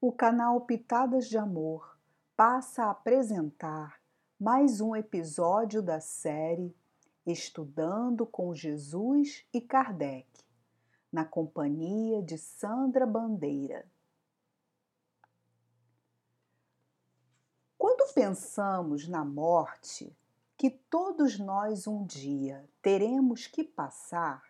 O canal Pitadas de Amor passa a apresentar mais um episódio da série Estudando com Jesus e Kardec, na companhia de Sandra Bandeira. Quando pensamos na morte, que todos nós um dia teremos que passar,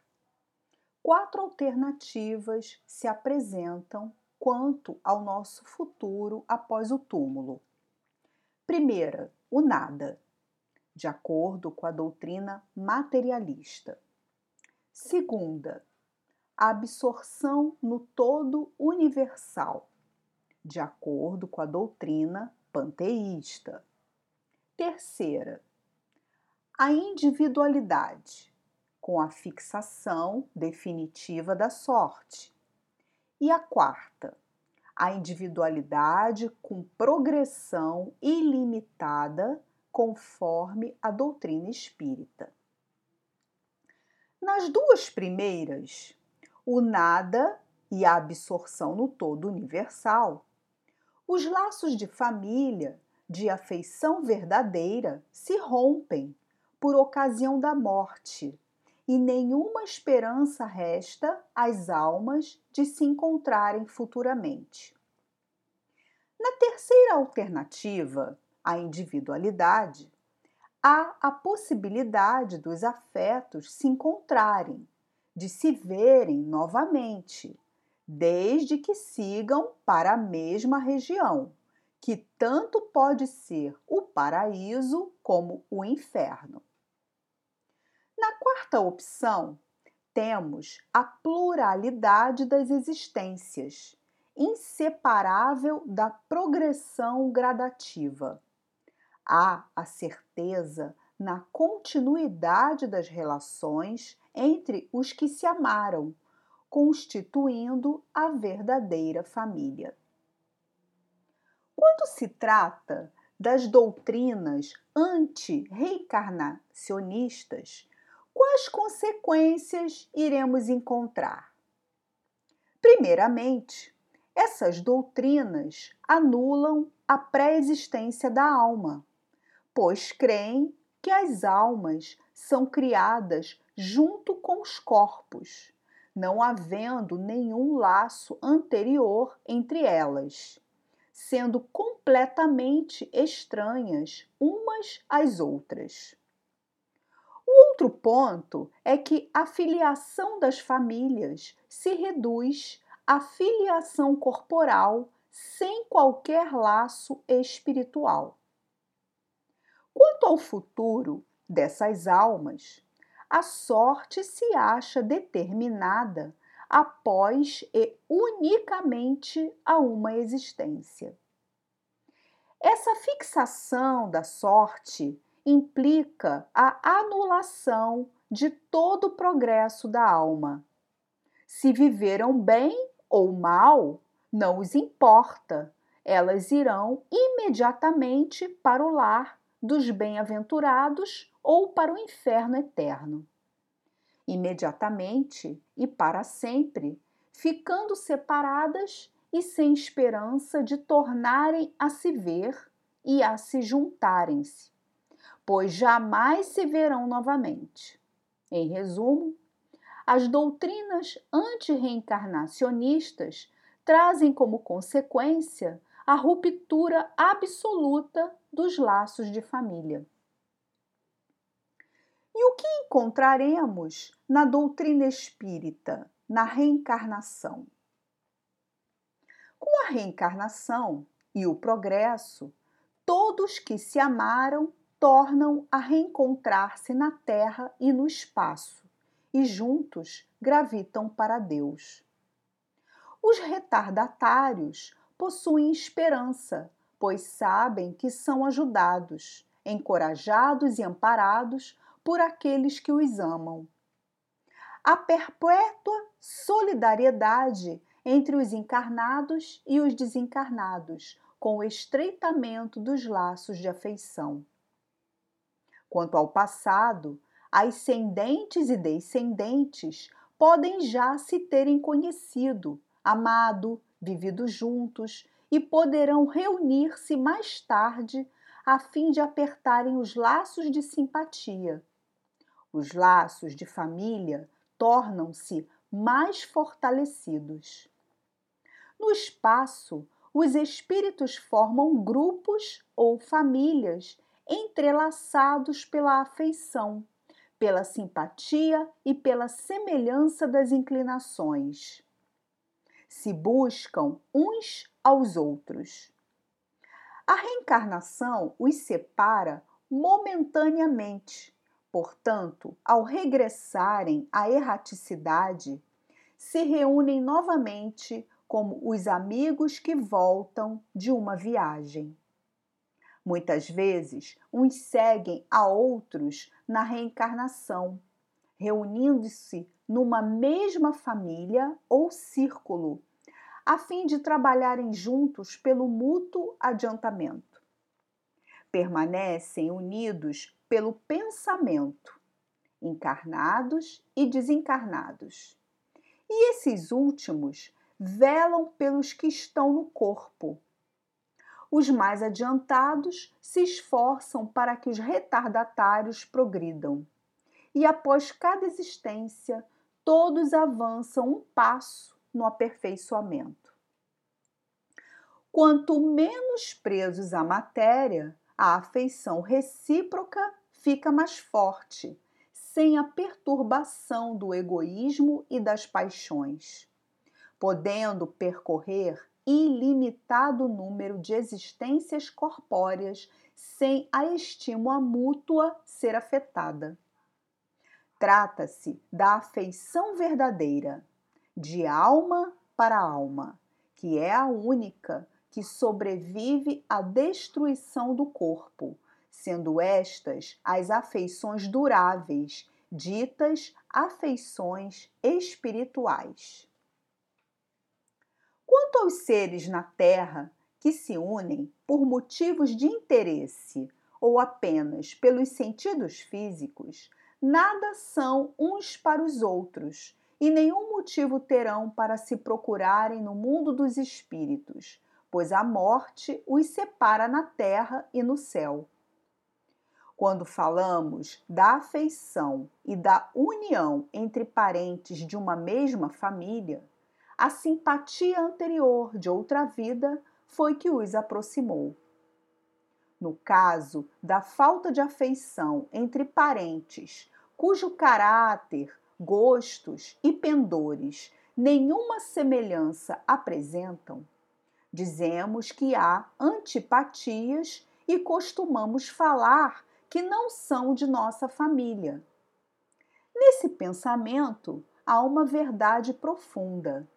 quatro alternativas se apresentam quanto ao nosso futuro após o túmulo. Primeira, o nada, de acordo com a doutrina materialista. Segunda, a absorção no todo universal, de acordo com a doutrina panteísta. Terceira, a individualidade, com a fixação definitiva da sorte, e a quarta, a individualidade com progressão ilimitada conforme a doutrina espírita. Nas duas primeiras, o nada e a absorção no todo universal, os laços de família, de afeição verdadeira, se rompem por ocasião da morte e nenhuma esperança resta às almas de se encontrarem futuramente. Na terceira alternativa, a individualidade, há a possibilidade dos afetos se encontrarem, de se verem novamente, desde que sigam para a mesma região, que tanto pode ser o paraíso como o inferno. Na quarta opção, temos a pluralidade das existências, inseparável da progressão gradativa. Há a certeza na continuidade das relações entre os que se amaram, constituindo a verdadeira família. Quando se trata das doutrinas anti-reencarnacionistas, quais consequências iremos encontrar? Primeiramente, essas doutrinas anulam a pré-existência da alma, pois creem que as almas são criadas junto com os corpos, não havendo nenhum laço anterior entre elas, sendo completamente estranhas umas às outras outro ponto é que a filiação das famílias se reduz à filiação corporal sem qualquer laço espiritual. Quanto ao futuro dessas almas, a sorte se acha determinada após e unicamente a uma existência. Essa fixação da sorte implica a anulação de todo o progresso da alma. Se viveram bem ou mal, não os importa, elas irão imediatamente para o lar dos bem-aventurados ou para o inferno eterno. Imediatamente e para sempre, ficando separadas e sem esperança de tornarem a se ver e a se juntarem-se pois jamais se verão novamente. Em resumo, as doutrinas antirreencarnacionistas trazem como consequência a ruptura absoluta dos laços de família. E o que encontraremos na doutrina espírita, na reencarnação? Com a reencarnação e o progresso, todos que se amaram tornam a reencontrar-se na Terra e no espaço, e juntos gravitam para Deus. Os retardatários possuem esperança, pois sabem que são ajudados, encorajados e amparados por aqueles que os amam. A perpétua solidariedade entre os encarnados e os desencarnados, com o estreitamento dos laços de afeição. Quanto ao passado, ascendentes e descendentes podem já se terem conhecido, amado, vivido juntos e poderão reunir-se mais tarde a fim de apertarem os laços de simpatia. Os laços de família tornam-se mais fortalecidos. No espaço, os espíritos formam grupos ou famílias entrelaçados pela afeição, pela simpatia e pela semelhança das inclinações. Se buscam uns aos outros. A reencarnação os separa momentaneamente, portanto, ao regressarem à erraticidade, se reúnem novamente como os amigos que voltam de uma viagem. Muitas vezes, uns seguem a outros na reencarnação, reunindo-se numa mesma família ou círculo, a fim de trabalharem juntos pelo mútuo adiantamento. Permanecem unidos pelo pensamento, encarnados e desencarnados. E esses últimos velam pelos que estão no corpo. Os mais adiantados se esforçam para que os retardatários progridam. E após cada existência, todos avançam um passo no aperfeiçoamento. Quanto menos presos à matéria, a afeição recíproca fica mais forte, sem a perturbação do egoísmo e das paixões podendo percorrer ilimitado número de existências corpóreas sem a estima mútua ser afetada. Trata-se da afeição verdadeira, de alma para alma, que é a única que sobrevive à destruição do corpo, sendo estas as afeições duráveis, ditas afeições espirituais. Quanto aos seres na Terra que se unem por motivos de interesse ou apenas pelos sentidos físicos, nada são uns para os outros e nenhum motivo terão para se procurarem no mundo dos espíritos, pois a morte os separa na terra e no céu. Quando falamos da afeição e da união entre parentes de uma mesma família, a simpatia anterior de outra vida foi que os aproximou. No caso da falta de afeição entre parentes, cujo caráter, gostos e pendores nenhuma semelhança apresentam, dizemos que há antipatias e costumamos falar que não são de nossa família. Nesse pensamento há uma verdade profunda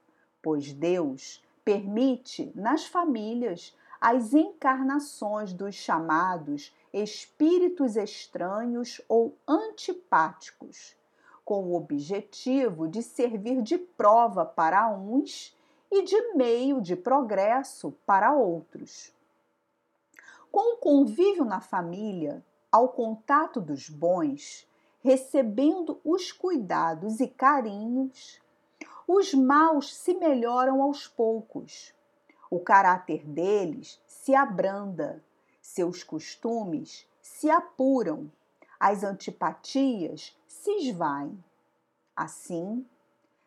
pois Deus permite nas famílias as encarnações dos chamados espíritos estranhos ou antipáticos, com o objetivo de servir de prova para uns e de meio de progresso para outros. Com o convívio na família, ao contato dos bons, recebendo os cuidados e carinhos, os maus se melhoram aos poucos. O caráter deles se abranda, seus costumes se apuram, as antipatias se esvaem. Assim,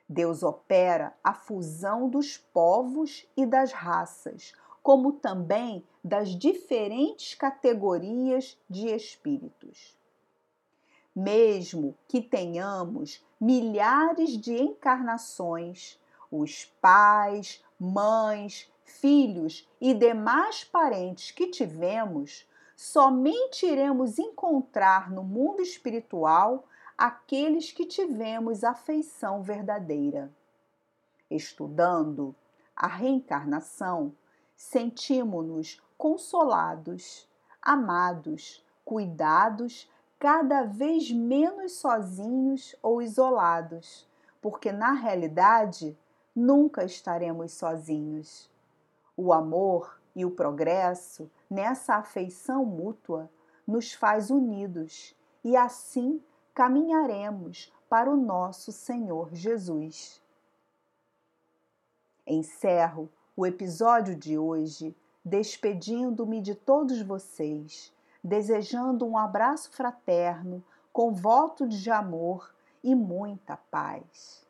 Deus opera a fusão dos povos e das raças, como também das diferentes categorias de espíritos mesmo que tenhamos milhares de encarnações, os pais, mães, filhos e demais parentes que tivemos, somente iremos encontrar no mundo espiritual aqueles que tivemos afeição verdadeira. Estudando a reencarnação, sentimos-nos consolados, amados, cuidados cada vez menos sozinhos ou isolados, porque na realidade nunca estaremos sozinhos. O amor e o progresso nessa afeição mútua nos faz unidos e assim caminharemos para o nosso Senhor Jesus. Encerro o episódio de hoje despedindo-me de todos vocês, desejando um abraço fraterno com voto de amor e muita paz.